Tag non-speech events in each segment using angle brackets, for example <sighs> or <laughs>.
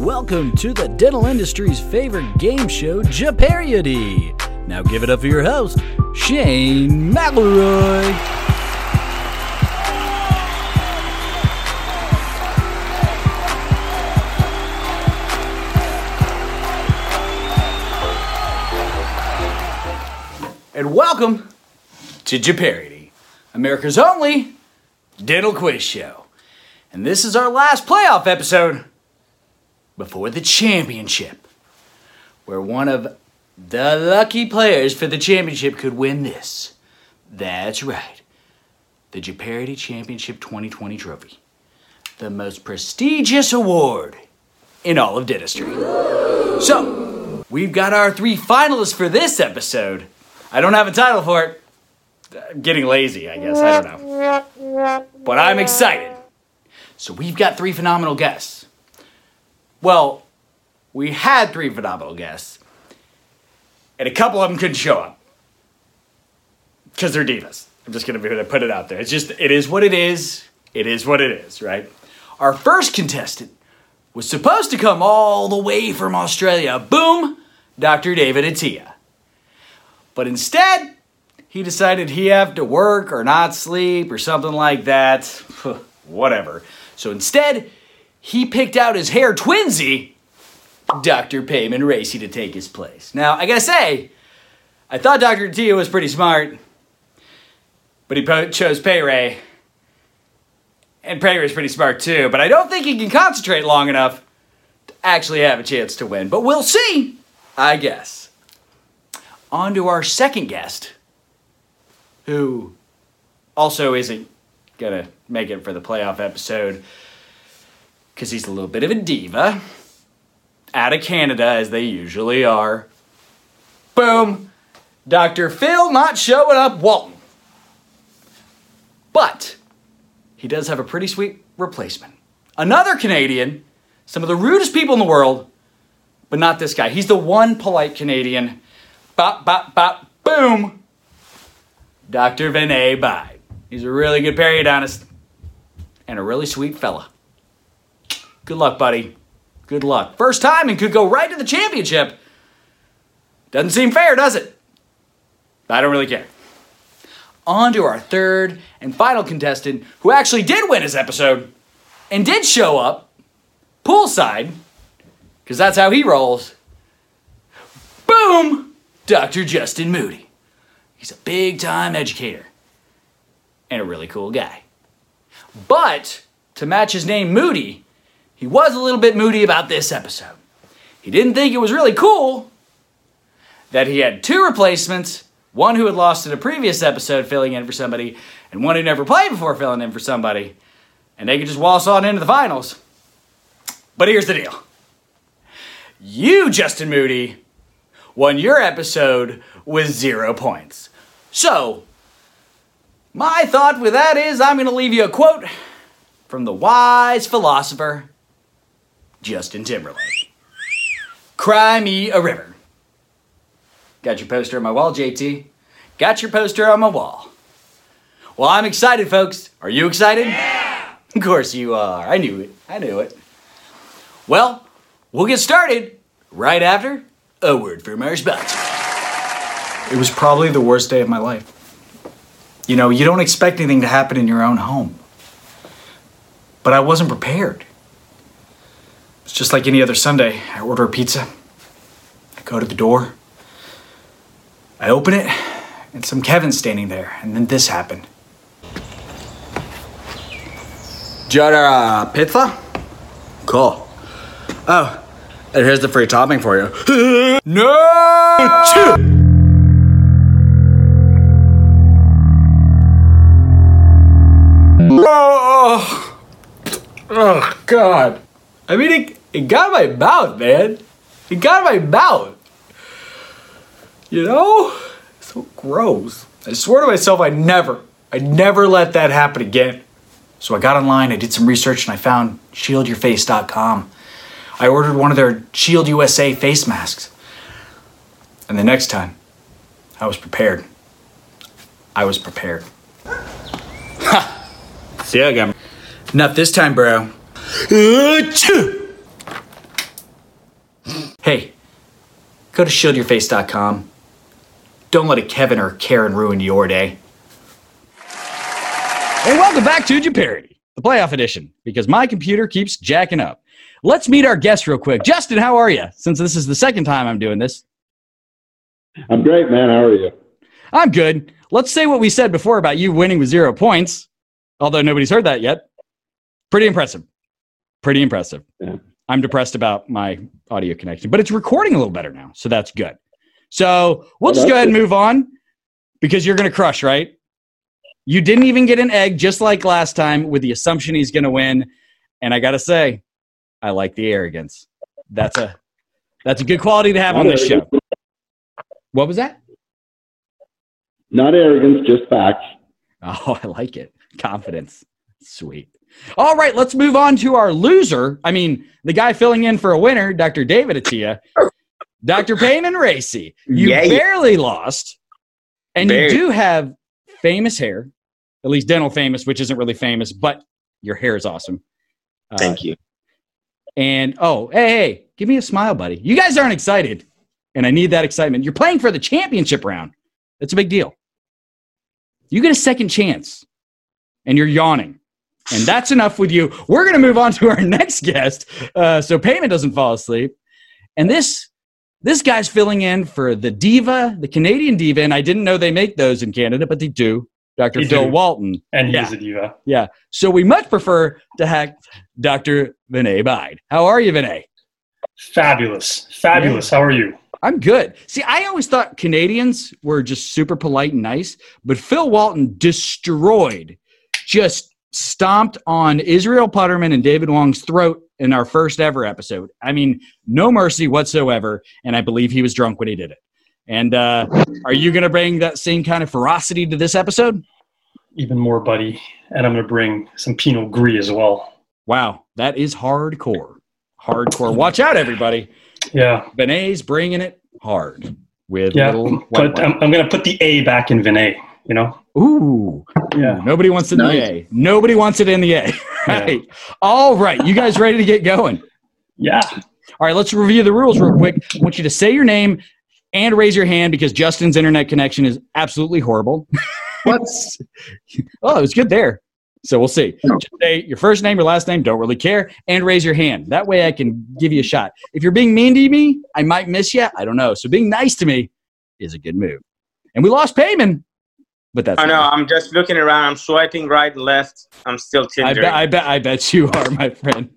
Welcome to the dental industry's favorite game show, Jeopardy! Now give it up for your host, Shane McElroy. And welcome to Jeopardy, America's only dental quiz show. And this is our last playoff episode before the championship, where one of the lucky players for the championship could win this. That's right, the Jeopardy Championship 2020 trophy, the most prestigious award in all of dentistry. So, we've got our three finalists for this episode. I don't have a title for it. I'm getting lazy, I guess. I don't know. But I'm excited. So we've got three phenomenal guests. Well, we had three phenomenal guests, and a couple of them couldn't show up because they're divas. I'm just gonna be gonna put it out there. It's just, it is what it is. It is what it is, right? Our first contestant was supposed to come all the way from Australia. Boom, Dr. David Atia. But instead, he decided he have to work or not sleep or something like that. <sighs> Whatever. So instead, he picked out his hair twinsy, Dr. Peyman Raissi, to take his place. Now, I gotta say, I thought Dr. Tia was pretty smart, but he po- chose Pay Ray. And Pay Ray's pretty smart too, but I don't think he can concentrate long enough to actually have a chance to win. But we'll see, I guess. On to our second guest, who also isn't gonna make it for the playoff episode because he's a little bit of a diva. Out of Canada, as they usually are. Boom! Dr. Phil not showing up Walton. But he does have a pretty sweet replacement. Another Canadian, some of the rudest people in the world, but not this guy. He's the one polite Canadian. Bop, bop, bop, boom! Dr. Vinay Bhide. He's a really good periodontist and a really sweet fella. Good luck, buddy. Good luck. First time and could go right to the championship. Doesn't seem fair, does it? I don't really care. On to our third and final contestant who actually did win his episode and did show up poolside, because that's how he rolls. Boom! Dr. Justin Moody. He's a big time educator and a really cool guy. But to match his name, Moody, he was a little bit moody about this episode. He didn't think it was really cool that he had two replacements one who had lost in a previous episode filling in for somebody, and one who never played before filling in for somebody, and they could just waltz on into the finals. But here's the deal you, Justin Moody, won your episode with zero points. So, my thought with that is I'm going to leave you a quote from the wise philosopher Justin Timberlake. Cry me a river. Got your poster on my wall, JT. Got your poster on my wall. Well, I'm excited, folks. Are you excited? Yeah! Of course you are. I knew it. I knew it. Well, we'll get started right after a word from our sponsor. It was probably the worst day of my life. You know, you don't expect anything to happen in your own home. But I wasn't prepared. Just like any other Sunday. I order a pizza. I go to the door. I open it, and some Kevin's standing there, and then this happened. Do you order a pizza? Cool. Oh, and here's the free topping for you. <laughs> No! Oh, oh, oh, God. I mean, it, got in my mouth, man. It got in my mouth. You know? So gross. I swear to myself, I never, I never let that happen again. So I got online, I did some research, and I found shieldyourface.com. I ordered one of their Shield USA face masks. And the next time, I was prepared. I was prepared. Ha! See you again. Not this time, bro. Achoo! Go to shieldyourface.com. Don't let a Kevin or Karen ruin your day. And welcome back to Jeopardy, the playoff edition, because my computer keeps jacking up. Let's meet our guest real quick. Justin, how are you? Since this is the second time I'm doing this. I'm great, man. How are you? I'm good. Let's say what we said before about you winning with zero points, although nobody's heard that yet. Pretty impressive. Pretty impressive. Yeah. I'm depressed about my audio connection, but it's recording a little better now, so that's good. So we'll Oh, just go ahead and move on because you're going to crush, right? You didn't even get an egg, just like last time, with the assumption he's going to win. And I got to say, I like the arrogance. That's a that's a good quality to have on Not this show. What was that? Not arrogance, just facts. Oh, <laughs> I like it. Confidence. Sweet. All right, let's move on to our loser. I mean, the guy filling in for a winner, Dr. David Atia. Dr. Peyman Raissi. You Yeah. barely lost. And Barely. you do have famous hair, at least dental famous, which isn't really famous, but your hair is awesome. Uh, Thank you. And oh, hey, hey, give me a smile, buddy. You guys aren't excited, and I need that excitement. You're playing for the championship round. That's a big deal. You get a second chance, and you're yawning. And that's enough with you. We're going to move on to our <laughs> next guest, uh, so Peyman doesn't fall asleep. And this this guy's filling in for the diva, the Canadian diva, and I didn't know they make those in Canada, but they do. Dr. They Phil do. Walton. and Yeah. he's a diva. Yeah. So we much prefer to have Dr. Vinay Bhide. How are you, Vinay? Fabulous, fabulous. How are you? I'm good. See, I always thought Canadians were just super polite and nice, but Phil Walton destroyed, just stomped on Israel Puterman and David Wong's throat in our first ever episode. I mean, no mercy whatsoever, and I believe he was drunk when he did it. And uh, are you going to bring that same kind of ferocity to this episode? Even more, buddy. And I'm going to bring some Pinot Gris as well. Wow, that is hardcore. Hardcore. Watch out, everybody. Yeah, Vinay's bringing it hard with yeah. little But. I'm, I'm going to put the A back in Vinay. You know? Ooh, Yeah. Nobody wants it in Nice. the A. Nobody wants it in the A. <laughs> right. All right. You guys ready to get going? Yeah. All right. Let's review the rules real quick. I want you to say your name and raise your hand because Justin's internet connection is absolutely horrible. <laughs> What's Oh, it was good there. So we'll see. Just say your first name, your last name, don't really care, and raise your hand. That way I can give you a shot. If you're being mean to me, I might miss you. I don't know. So being nice to me is a good move. And we lost Peyman, but that's I know. I'm just looking around. I'm swiping right and left. I'm still Tinder. I bet, I bet, I bet you are, my friend.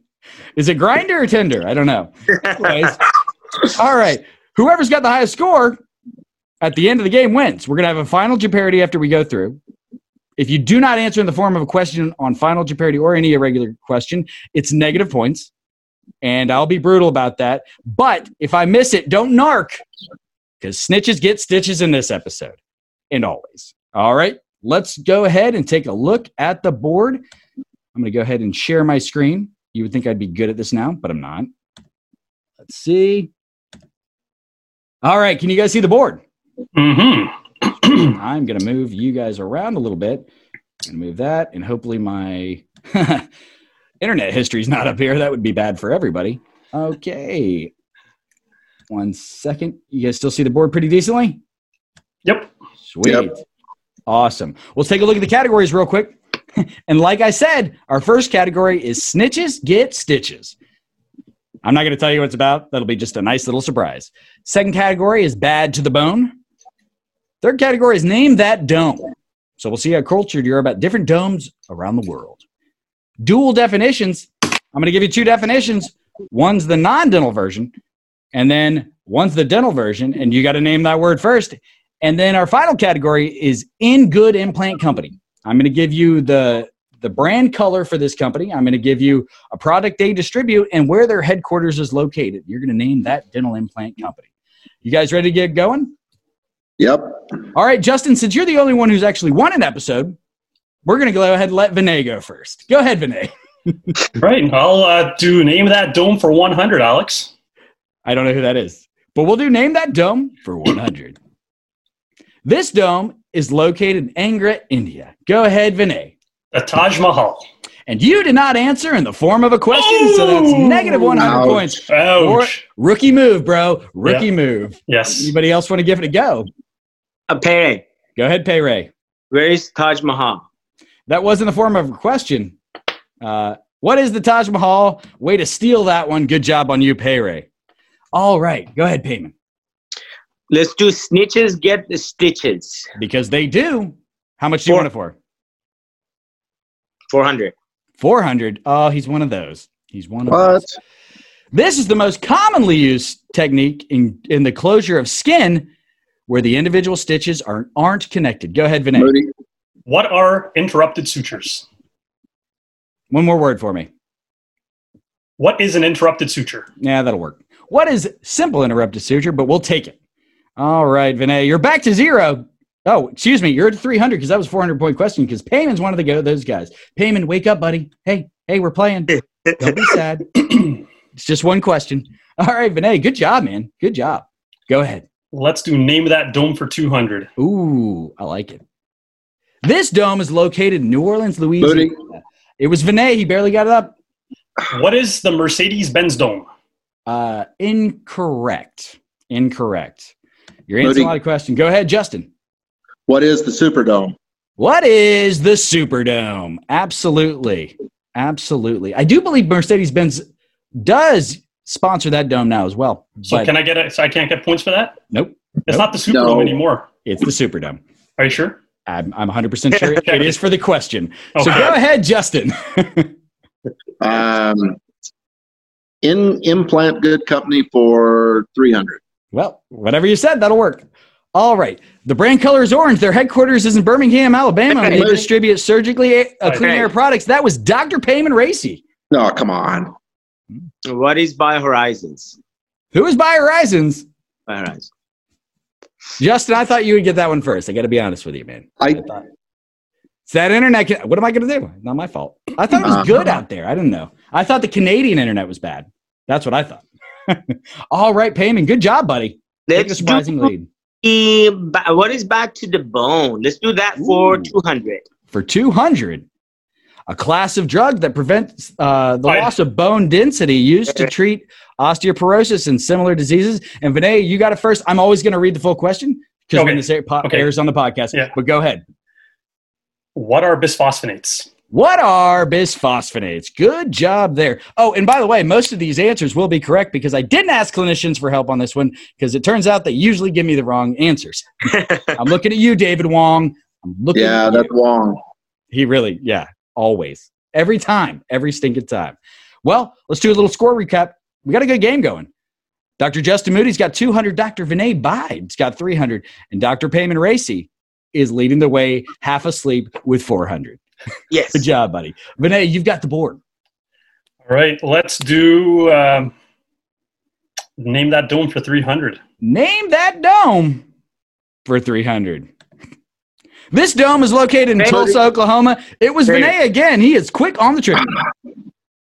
Is it Grindr or Tinder? I don't know. Anyways, <laughs> all right. Whoever's got the highest score at the end of the game wins. We're gonna have a final Jeopardy after we go through. If you do not answer in the form of a question on final Jeopardy or any irregular question, it's negative points, and I'll be brutal about that. But if I miss it, don't narc, because snitches get stitches in this episode, and always. All right. Let's go ahead and take a look at the board. I'm going to go ahead and share my screen. You would think I'd be good at this now, but I'm not. Let's see. All right, can you guys see the board? Mm-hmm. <clears throat> I'm going to move you guys around a little bit and move that, and hopefully my <laughs> internet history is not up here. That would be bad for everybody. Okay. One second. You guys still see the board pretty decently? yep. Sweet. Yep. Awesome. Let's take a look at the categories real quick. <laughs> and like I said, our first category is snitches get stitches. I'm not going to tell you what it's about. That'll be just a nice little surprise. Second category is bad to the bone. Third category is name that dome. So we'll see how cultured you are about different domes around the world. Dual definitions. I'm going to give you two definitions. One's the non dental version, and then one's the dental version. And you got to name that word first. And then our final category is in good implant company. I'm going to give you the the brand color for this company. I'm going to give you a product they distribute and where their headquarters is located. You're going to name that dental implant company. You guys ready to get going? Yep. All right, Justin, since you're the only one who's actually won an episode, we're going to go ahead and let Vinay go first. Go ahead, Vinay. <laughs> Right. I'll uh, do name that dome for 100, Alex. I don't know who that is, but we'll do name that dome for 100. This dome is located in Angra, India. Go ahead, Vinay. The Taj Mahal. And you did not answer in the form of a question, so that's negative 100 Ouch. points. Ouch. Rookie move, bro. Rookie move. Yes. Anybody else want to give it a go? A Pere, Go ahead, Pay Ray. where is Taj Mahal? That was in the form of a question. Uh, what is the Taj Mahal? Way to steal that one. Good job on you, Pay Ray. All right, go ahead, Peyman. Let's do snitches get the stitches. Because they do. How much do you want it for? 400. 400. Oh, he's one of those. He's one of What? those. This is the most commonly used technique in, in the closure of skin where the individual stitches are, aren't connected. Go ahead, Vinay. Moody. What are interrupted sutures? One more word for me. What is an interrupted suture? Yeah, that'll work. What is simple interrupted suture, but we'll take it. All right, Vinay, you're back to zero. Oh, excuse me, you're at 300 because that was 400 point question because Peyman's one of the go those guys. Peyman, wake up, buddy. Hey, hey, we're playing. <laughs> Don't be sad. <clears throat> it's just one question. All right, Vinay, good job, man. Good job. Go ahead. Let's do name of that dome for 200. Ooh, I like it. This dome is located in New Orleans, Louisiana. It was Vinay. He barely got it up. What is the Mercedes Benz dome? Uh, incorrect. Incorrect. You're answering Moody. a lot of questions. Go ahead, Justin. What is the Superdome? What is the Superdome? Absolutely. Absolutely. I do believe Mercedes Benz does sponsor that dome now as well. So can I get it? So I can't get points for that? nope, It's Nope. not the Superdome No. anymore. it's the Superdome. Are you sure? I'm, I'm 100% sure it is for the question. So go ahead, Justin. <laughs> Um, in implant good company for 300. Well, whatever you said, that'll work. All right. The brand color is orange. Their headquarters is in Birmingham, Alabama. and They Okay. distribute surgically uh, clean Okay. air products. That was Dr. Peyman Raissi. No, come on. What is BioHorizons? Who is by Horizons? BioHorizons. Justin, I thought you would get that one first. I got to be honest with you, man. I It's that internet. con- What am I going to do? Not my fault. I thought it was good Uh-huh. out there. I didn't know. I thought the Canadian internet was bad. That's what I thought. <laughs> All right, Peyman. Good job, buddy. Take a Let's surprising do lead. the, what is back to the bone? Let's do that for 200. For 200, a class of drug that prevents uh, the Fine. loss of bone density used to treat osteoporosis and similar diseases. And Vinay, you got it first. I'm always going to read the full question because Okay. when this air, po- Okay. airs on the podcast. Yeah. But go ahead. What are bisphosphonates? What are bisphosphonates? Good job there. Oh, and by the way, most of these answers will be correct because I didn't ask clinicians for help on this one because it turns out they usually give me the wrong answers. <laughs> I'm looking at you, David Wong. I'm looking yeah, at that's you. wrong. He really, yeah, always. Every time, every stinking time. Well, let's do a little score recap. We got a good game going. Dr. Justin Moody's got 200. Dr. Vinay Bhide's got 300. And Dr. Peyman Raissi is leading the way half asleep with 400. Yes. Good job, buddy. Vinay, you've got the board. All right, let's do um, name that dome for 300. Name that dome for 300. This dome is located in Hey. Tulsa, Oklahoma. It was Hey. Vinay again. He is quick on the trigger.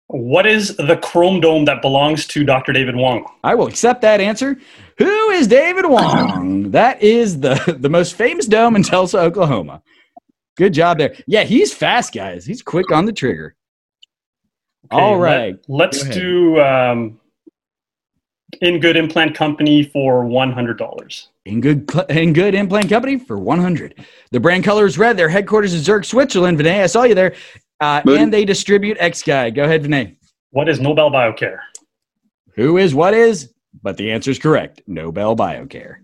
What is the chrome dome that belongs to Dr. David Wong? I will accept that answer. Who is David Wong? That is the, the most famous dome in Tulsa, Oklahoma. Good job there. Yeah, he's fast, guys. He's quick on the trigger. All Let, let's do um, in good implant company for $100. In good, in good implant company for 100. The brand color is red. Their headquarters is Zurich, Switzerland. Vinay, I saw you there. Uh, and they distribute X-Guide. Go ahead, Vinay. What is Nobel Biocare? Who is what is? But the answer is correct. Nobel Biocare.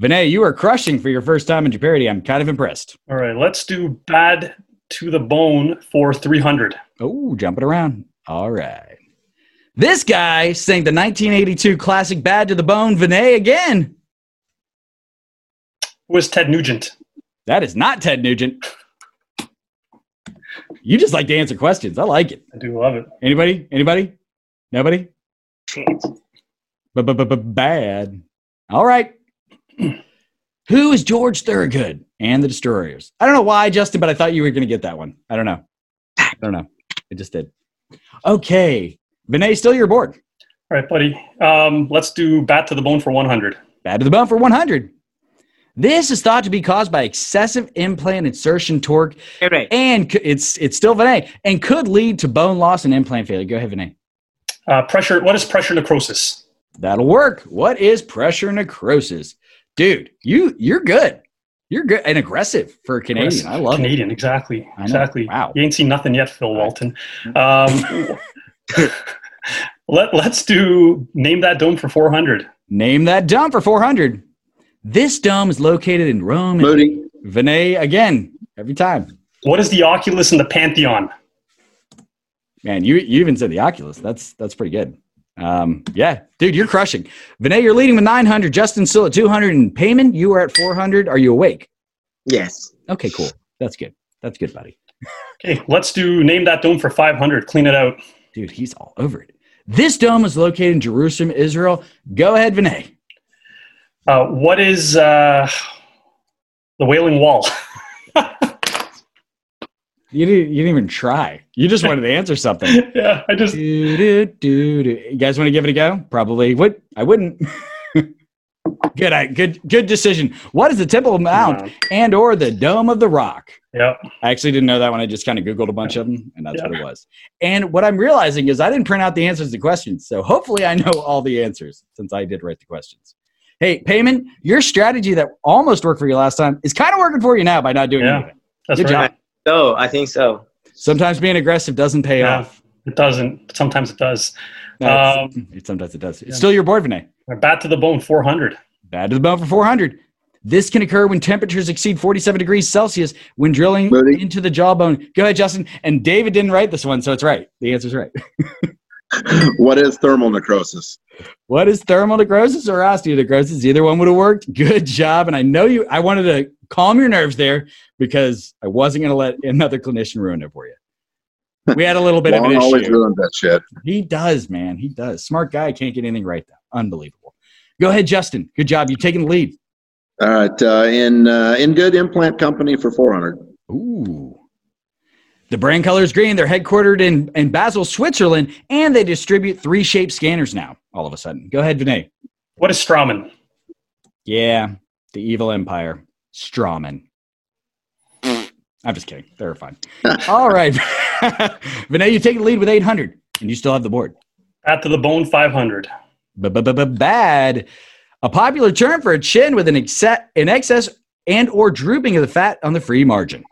Vinay, you are crushing for your first time in Jeopardy. I'm kind of impressed. All right, let's do bad to the bone for 300. Oh, jumping around. All right. This guy sang the 1982 classic Bad to the Bone, Vinay again. Who is Ted Nugent? That is not Ted Nugent. You just like to answer questions. I like it. I do love it. Anybody? Anybody? Nobody? Chance. Bad. All right. Who is George Thorogood and the Destroyers? I don't know why, Justin, but I thought you were going to get that one. I don't know. I don't know. It just did. Okay. Vinay, still your board. All right, buddy. Um, let's do bat to the bone for 100. Bat to the bone for 100. This is thought to be caused by excessive implant insertion torque, Hey, and c- it's it's still Vinay, and could lead to bone loss and implant failure. Go ahead, Vinay. Uh, pressure. What is pressure necrosis? That'll work. What is pressure necrosis, dude? You you're good. You're good and aggressive for a Canadian. I love it. Canadian. Exactly. Exactly. Wow. You ain't seen nothing yet, Phil Walton. Um, <laughs> let Let's do name that dome for four hundred. Name that dome for 400. This dome is located in Rome. and Vinay again every time. What is the Oculus and the Pantheon? Man, you you even said the Oculus. That's that's pretty good. Um, yeah, dude, you're crushing. Vinay, you're leading with 900. Justin still at 200. And Peyman, you are at 400. Are you awake? Yes. Okay, cool. That's good. That's good, buddy. Okay, let's do name that dome for five hundred. Clean it out. Dude, he's all over it. This dome is located in Jerusalem, Israel. Go ahead, Vinay. Uh, what is uh, the Wailing Wall? <laughs> You didn't, you didn't even try. You just wanted to answer something. <laughs> yeah, I just do, do, do, do. You guys want to give it a go? Probably would. I wouldn't. <laughs> good, I, good, good decision. What is the Temple Mount No. and or the Dome of the Rock? yeah. I actually didn't know that one. I just kind of Googled a bunch of them, and that's what it was. And what I'm realizing is I didn't print out the answers to questions. So hopefully I know all the answers since I did write the questions. Hey, Peyman, your strategy that almost worked for you last time is kind of working for you now by not doing Yeah. anything. That's Good right. job. So I think so. Sometimes being aggressive doesn't pay Yeah. off. It doesn't. Sometimes it does. No, it's- um, <clears throat> it- sometimes it does. It's still your board, Vinay. We're Bat to the bone, four hundred. Bad to the bone for 400. This can occur when temperatures exceed 47 degrees Celsius when drilling Ready? into the jawbone. Go ahead, Justin. And David didn't write this one, so it's right. The answer's right. <laughs> what is thermal necrosis? What is thermal necrosis or osteonecrosis? Either one would have worked. Good job. And I know you, I wanted to calm your nerves there because I wasn't going to let another clinician ruin it for you. <laughs> We had a little bit of an Wong always issue. ruins that shit. He does, man. He does. Smart guy. Can't get anything right, though. Unbelievable. Go ahead, Justin. Good job. You're taking the lead. All right, uh, in uh, in good implant company for four hundred. Ooh. The brand color is green. They're headquartered in, in Basel, Switzerland, and they distribute 3Shape scanners now, all of a sudden. Go ahead, Vinay. What is Straumann? Yeah, the evil empire. Straumann. I'm just kidding. They're fine. all right. <laughs> Vinay, you take the lead with 800, and you still have the board. Bat to the bone, five hundred. Bad. A popular term for a chin with an, exce- an excess and or drooping of the fat on the free margin.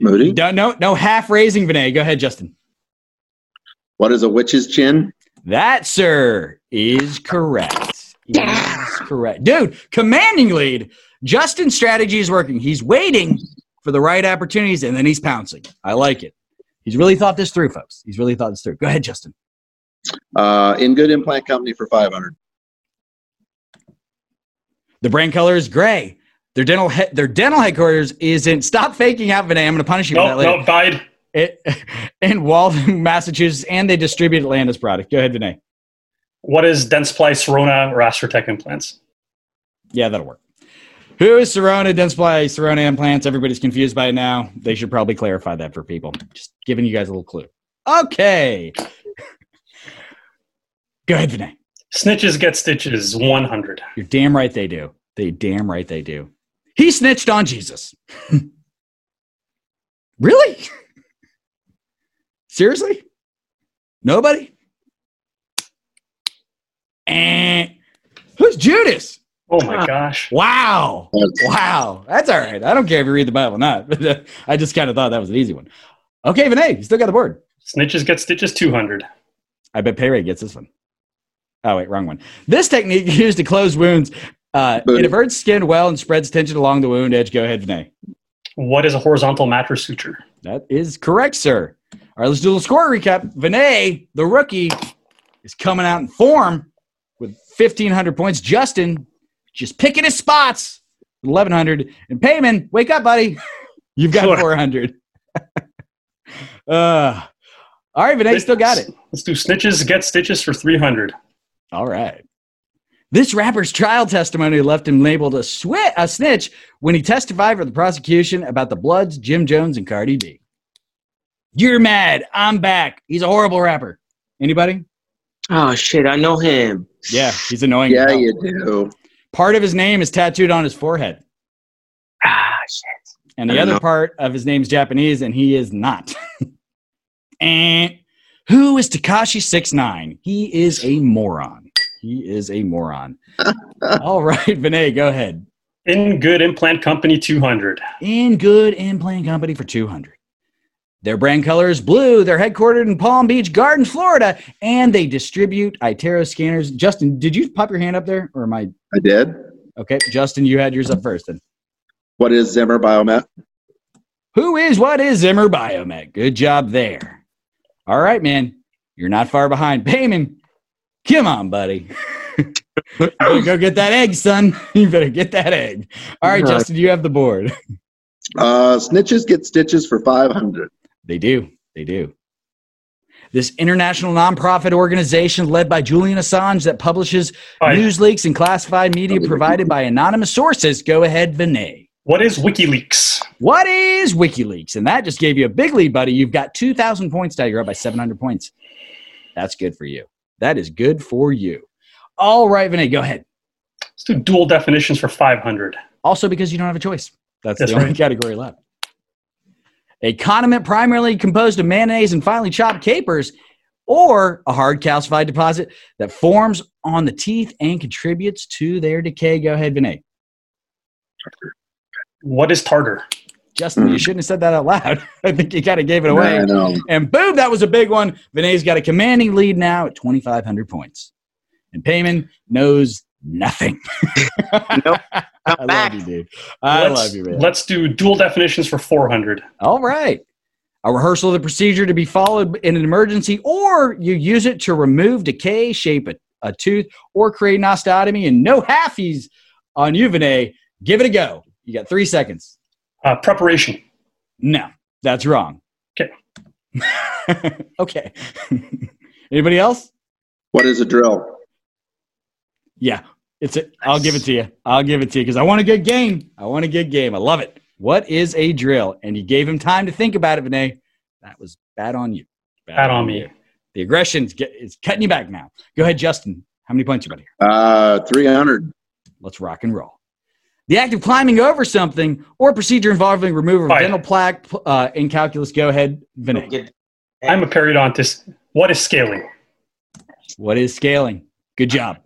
Moody, No, no, no half raising, Vinay. Go ahead, Justin. what is a witch's chin? That, sir, is correct. Is correct. Dude, commanding lead. Justin's strategy is working. He's waiting for the right opportunities and then he's pouncing. I like it. He's really thought this through, folks. He's really thought this through. Go ahead, Justin. Uh, in good implant company for five hundred. The brand color is gray. Their dental he- their dental headquarters is in. Stop faking out, Vinay. I'm going to punish you for that later. no, died. It, <laughs> in Waltham, Massachusetts, and they distribute Atlantis product. Go ahead, Vinay. What is Dentsply Sirona or Astra Tech implants? Yeah, that'll work. Who is Sirona, Dentsply, Sirona implants? Everybody's confused by it now. They should probably clarify that for people. Just giving you guys a little clue. Okay. <laughs> Go ahead, Vinay. Snitches get stitches, one hundred. You're damn right they do. They damn right they do. He snitched on Jesus. <laughs> really? <laughs> Seriously? Nobody? Eh. Who's Judas? Oh my gosh. Wow. Wow. That's all right. I don't care if you read the Bible or not. <laughs> I just kind of thought that was an easy one. Okay, Vinay, you still got the board. Snitches get stitches, two hundred. I bet Pay Ray gets this one. Oh, wait, wrong one. This technique is <laughs> used to close wounds. Uh, it everts skin well and spreads tension along the wound edge. Go ahead, Vinay. What is a horizontal mattress suture? That is correct, sir. All right, let's do a little score recap. Vinay, the rookie, is coming out in form with 1,500 points. Justin, just picking his spots, 1,100. And Peyman, wake up, buddy. <laughs> You've got Sure. 400. <laughs> uh, all right, Vinay, still got it. Let's do snitches get stitches for three hundred. All right. This rapper's trial testimony left him labeled a, swi- a snitch when he testified for the prosecution about the Bloods, Jim Jones, and Cardi B. You're mad. I'm back. He's a horrible rapper. Anybody? Oh shit, I know him. Yeah, he's annoying. Yeah, you do. Part of his name is tattooed on his forehead, Ah, shit. and the other know. part of his name's Japanese, and he is not. <laughs> and who is Tekashi Six Nine? He is a moron. He is a moron. <laughs> All right, Vinay, go ahead. In Good Implant Company 200. In good implant company for 200. Their brand color is blue. They're headquartered in Palm Beach Gardens, Florida, and they distribute iTero scanners. Justin, did you pop your hand up there? Or am I I did. okay? Justin, you had yours up first then. What is Zimmer Biomet? Who is what is Zimmer Biomet? Good job there. All right, man. You're not far behind. Peyman, come on, buddy. <laughs> go get that egg, son. <laughs> You better get that egg. All right, All right. Justin, you have the board. <laughs> Uh, snitches get stitches for 500. They do. They do. This international nonprofit organization led by Julian Assange that publishes Five. news leaks and classified media provided by anonymous sources. Go ahead, Vinay. What is WikiLeaks? What is WikiLeaks? And that just gave you a big lead, buddy. You've got 2,000 points now. You're up by 700 points. That's good for you. That is good for you. All right, Vinay, go ahead. Let's do dual definitions for 500. Also, because you don't have a choice. That's, That's the only category left. A condiment primarily composed of mayonnaise and finely chopped capers, or a hard calcified deposit that forms on the teeth and contributes to their decay. Go ahead, Vinay. What is tartar? Justin, Hmm. you shouldn't have said that out loud. <laughs> I think you kind of gave it I away. know. And boom, that was a big one. Vinay's got a commanding lead now at 2,500 points. And Peyman knows nothing. <laughs> Nope. I back. love you, dude. I let's, love you, man. Let's do dual definitions for 400. All right. A rehearsal of the procedure to be followed in an emergency, or you use it to remove decay, shape a, a tooth, or create an osteotomy. And no halfies on you, Vinay. Give it a go. You got three seconds. Uh, preparation. No, that's wrong. Okay. <laughs> okay. <laughs> Anybody else? What is a drill? Yeah, it's it. I'll give it to you. I'll give it to you because I want a good game. I want a good game. I love it. What is a drill? And you gave him time to think about it, Vinay. That was bad on you. Bad on me. The aggression's get, is cutting you back now. Go ahead, Justin. How many points you got here? Uh, 300. Let's rock and roll. The act of climbing over something or procedure involving removal of dental plaque uh, in calculus. Go ahead, Vinay. I'm a periodontist. What is scaling? What is scaling? Good job.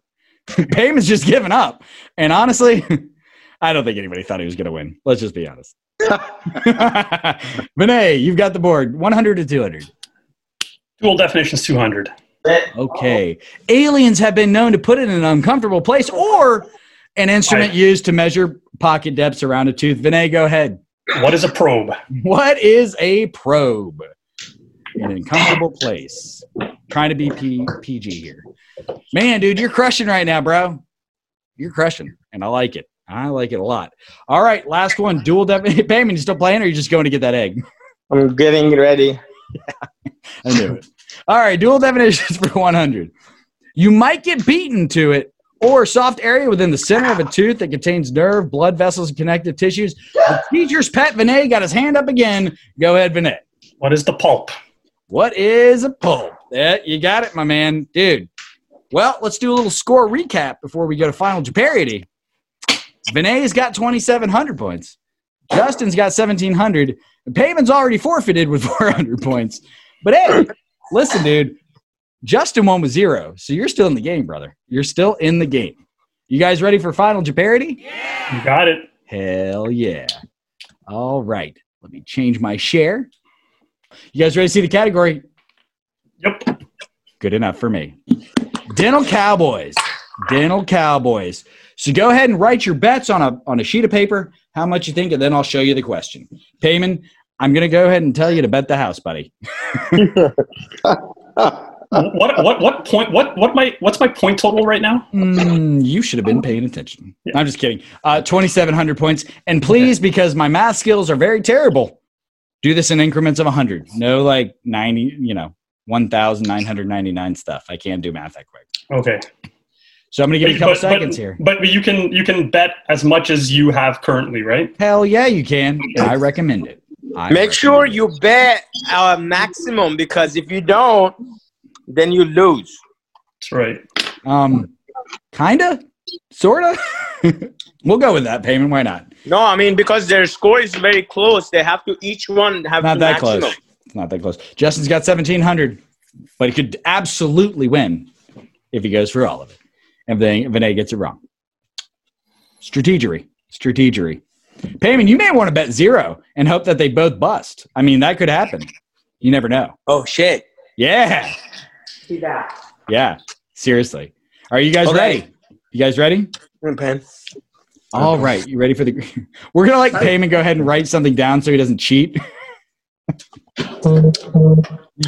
<laughs> Peyman's just given up. And honestly, <laughs> I don't think anybody thought he was going to win. Let's just be honest. <laughs> Vinay, you've got the board 100 to 200. Dual definitions 200. Okay. Aliens have been known to put it in an uncomfortable place or an instrument Right. used to measure pocket depths around a tooth. Vinay, go ahead. What is a probe? What is a probe? In an uncomfortable place. Trying to be P- PG here. Man, dude, you're crushing right now, bro. You're crushing, and I like it. I like it a lot. All right, last one. Dual definition <laughs> Peyman. You still playing, or you just going to get that egg? I'm getting ready. <laughs> I knew it. All right, dual definitions <laughs> for 100. You might get beaten to it, or soft area within the center of a tooth that contains nerve, blood vessels, and connective tissues. The teacher's pet Vinay got his hand up again. Go ahead, Vinay. What is the pulp? What is a pulp? Yeah, you got it, my man. Dude. Well, let's do a little score recap before we go to final Jeopardy. Vinay's got 2,700 points. Justin's got 1,700. And Peyman's already forfeited with <laughs> 400 points. But hey, listen, dude. Justin won with zero. So you're still in the game, brother. You're still in the game. You guys ready for final Jeopardy? Yeah. You got it. Hell yeah. All right. Let me change my share. You guys ready to see the category? Yep. Good enough for me. Dental Cowboys. Dental Cowboys. So go ahead and write your bets on a on a sheet of paper, how much you think, and then I'll show you the question. Peyman, I'm gonna go ahead and tell you to bet the house, buddy. <laughs> What what what point what what my what's my point total right now? Mm, you should have been paying attention. I'm just kidding. Uh, 2,700 points. And please, because my math skills are very terrible, do this in increments of 100. No, like 90, you know, 1,999 stuff. I can't do math that quick. Okay. So I'm going to give you a couple But- seconds but, here. But you can you can bet as much as you have currently, right? Hell yeah, you can. I recommend it. I Make sure it. you bet our maximum because if you don't, then you lose. That's right. Um, kinda. Sort of. <laughs> we'll go with that Peyman. Why not? No, I mean because their score is very close. They have to each one have Not the that maximum. close. It's not that close. Justin's got 1,700, but he could absolutely win if he goes for all of it. And then Vinay gets it wrong. Strategery. Strategery. Peyman, you may want to bet zero and hope that they both bust. I mean, that could happen. You never know. Oh shit! Yeah. Yeah. Seriously. Are you guys Okay. ready? You guys ready? Pen. All right. You ready for the. <laughs> We're going to like Peyman go ahead and write something down so he doesn't cheat. <laughs> You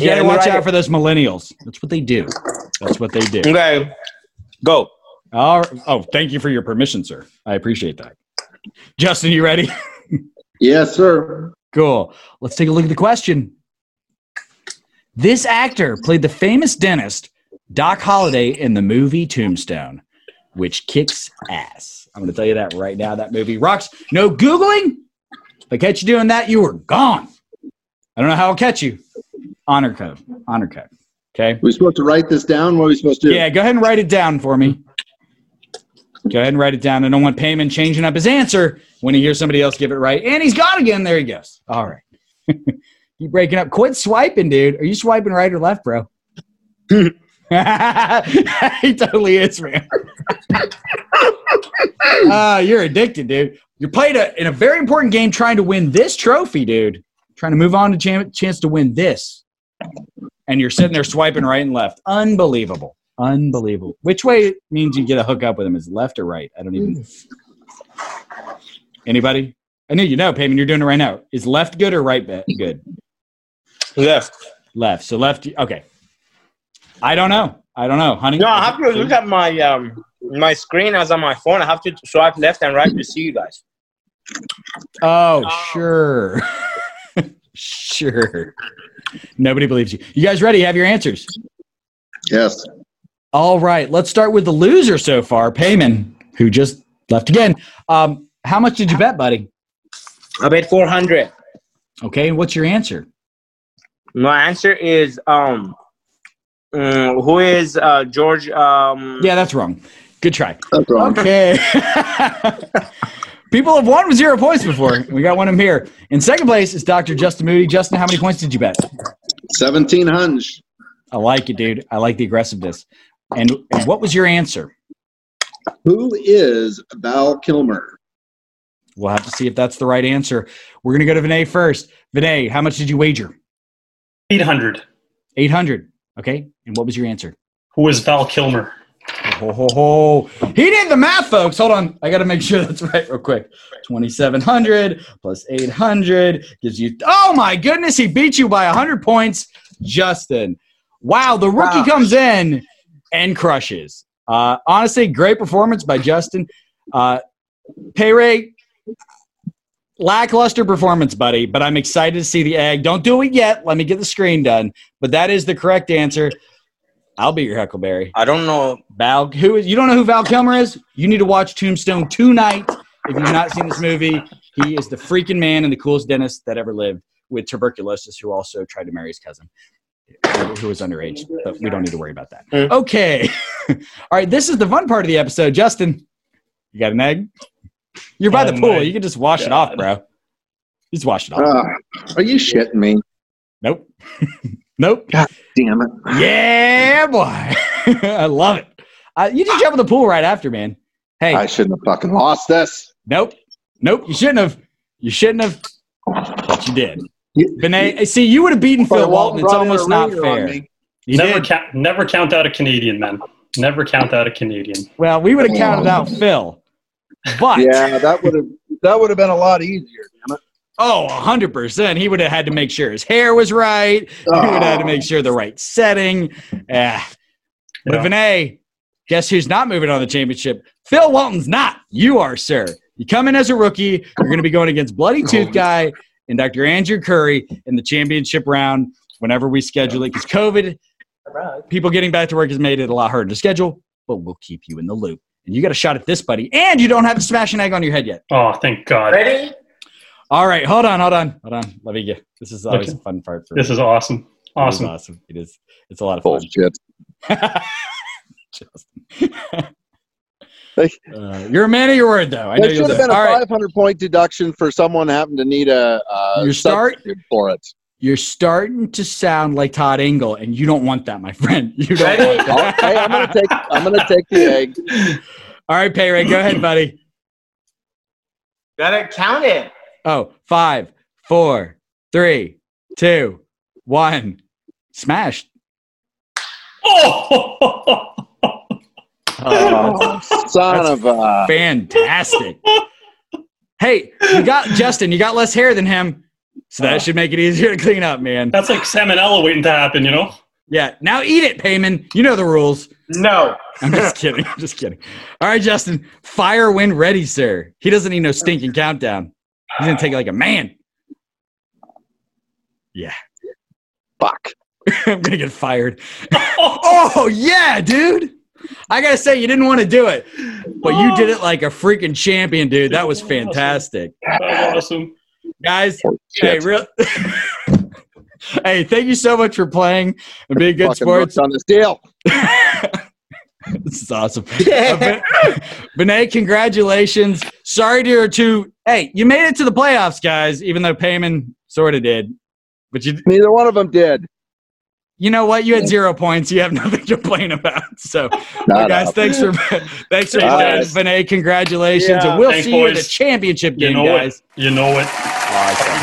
Yeah, gotta let watch write out it. for those millennials. That's what they do. That's what they do. Okay, go. All right. Oh, thank you for your permission, sir. I appreciate that. Justin, you ready? <laughs> Yes, sir. cool. Let's take a look at the question. This actor played the famous dentist Doc Holliday in the movie Tombstone, which kicks ass. I'm going to tell you that right now. That movie rocks. No Googling. If I catch you doing that, you are gone. I don't know how I'll catch you. Honor code. Honor code. Okay. we supposed to write this down? What are we supposed to do? Yeah, go ahead and write it down for me. Go ahead and write it down. I don't want Peyman changing up his answer when he hears somebody else give it right. And he's gone again. There he goes. All right. <laughs> Keep breaking up. Quit swiping, dude. Are you swiping right or left, bro? <laughs> <laughs> he totally is, man. Ah, you're addicted, dude. You're playing a, in a very important game trying to win this trophy, dude. Trying to move on to cham- chance to win this. And you're sitting there swiping right and left. Unbelievable. Unbelievable. Which way means you get a hook up with him? Is left or right? I don't even. Anybody? I knew you know, Peyman. You're doing it right now. Is left good or right good? Left. Left. So left. Okay. I don't know. I don't know, honey. No, I have to look at my um my screen as on my phone. I have to swipe left and right to see you guys. Oh, sure. <laughs> sure. Nobody believes you. You guys ready? Have your answers. Yes. All right. Let's start with the loser so far, Peyman, who just left again. Um, how much did you bet, buddy? I bet four hundred. Okay. And what's your answer? My answer is um, mm, who is uh George um Yeah, that's wrong. Good try. That's wrong. Okay. <laughs> People have won with zero points before. We got one of them here. In second place is Dr. Justin Moody. Justin, how many points did you bet? 1700. I like it, dude. I like the aggressiveness. And, and what was your answer? Who is Val Kilmer? We'll have to see if that's the right answer. We're going to go to Vinay first. Vinay, how much did you wager? Eight hundred. 800. Okay. And what was your answer? Who is Val Kilmer? Ho, ho, ho. He did the math, folks. Hold on. I got to make sure that's right real quick. 2,700 plus 800 gives you. Oh, my goodness. He beat you by 100 points. Justin. Wow. The rookie Wow. comes in and crushes. Uh, honestly, great performance by Justin. Uh, Pay Ray, lackluster performance, buddy, but I'm excited to see the egg. Don't do it yet. Let me get the screen done. But that is the correct answer. I'll be your Huckleberry. I don't know. Val, who is? You don't know who Val Kilmer is? You need to watch Tombstone tonight. If you've not seen this movie, he is the freaking man and the coolest dentist that ever lived with tuberculosis, who also tried to marry his cousin, who was underage. But we don't need to worry about that. Mm. Okay. <laughs> All right. This is the fun part of the episode. Justin, you got an egg? You're by Oh the pool. You can just wash it off, God. bro. Just wash it off. Ah, are you shitting me? nope. <laughs> nope. Damn it. Yeah, boy. <laughs> I love it. Uh, you just jump in the pool right after, man. Hey, I shouldn't have fucking lost this. Nope. Nope. You shouldn't have. You shouldn't have. But you did. You- Vinay, see, you would have beaten Phil Walton. It's brought in a almost not fair. You never did. count. Never count out a Canadian, man. Never count out a Canadian. Well, we would have counted out Phil. But Yeah, that would have that would have been a lot easier. Damn it. Oh, 100%. He would have had to make sure his hair was right. He would have had to make sure the right setting. Ah. But Yeah. Vinay, guess who's not moving on the championship? Phil Walton's not. You are, sir. You come in as a rookie. You're going to be going against Bloody Tooth Guy and Dr. Andrew Curry in the championship round whenever we schedule it. Because COVID, people getting back to work has made it a lot harder to schedule, but we'll keep you in the loop. And you got a shot at this, buddy. And you don't have to smash an egg on your head yet. Oh, thank God. Ready? All right, hold on, hold on, hold on. Let me get. This is always Okay. a fun part for This me. is awesome. It is Awesome. awesome. It is. It's a lot of fun. Bullshit. <laughs> Justin. They, <laughs> Uh, you're a man of your word, though. I know you'll should have been a All right, 500 point deduction for someone having to need a uh, Your start- for it. you're starting to sound like Todd Engel, and you don't want that, my friend. <laughs> You don't Ready? want that. hey, I'm gonna take I'm gonna take the egg. All right, Pay Ray, go ahead, buddy. Gotta count it. Oh, five, four, three, two, one. Smashed. Oh! <laughs> Oh, son of a. Fantastic. hey, you got Justin, you got less hair than him. So that uh. should make it easier to clean up, man. That's like salmonella waiting to happen, you know? Yeah. Now eat it, Peyman. You know the rules. No. I'm just kidding. I'm just kidding. All right, Justin. Fire when ready, sir. He doesn't need no stinking countdown. He's gonna take it like a man. Yeah. Fuck. <laughs> I'm gonna get fired. <laughs> oh yeah, dude. I gotta say, you didn't want to do it, but you did it like a freaking champion, dude. That was fantastic, That was awesome. guys. Oh, Hey, real. <laughs> hey, thank you so much for playing and being good sports. on this deal. <laughs> this is awesome. <laughs> Uh, Vinay, <laughs> congratulations. Sorry to to hey, you made it to the playoffs, guys. Even though Peyman sort of did, but you Neither one of them did. you know what? You had zero points. You have nothing to complain about. So, Not well, guys, up. thanks for thanks for All playing. Vinay. Congratulations, Yeah. and we'll Thanks, see you at the boys. championship You know guys. it. You know it.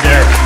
There.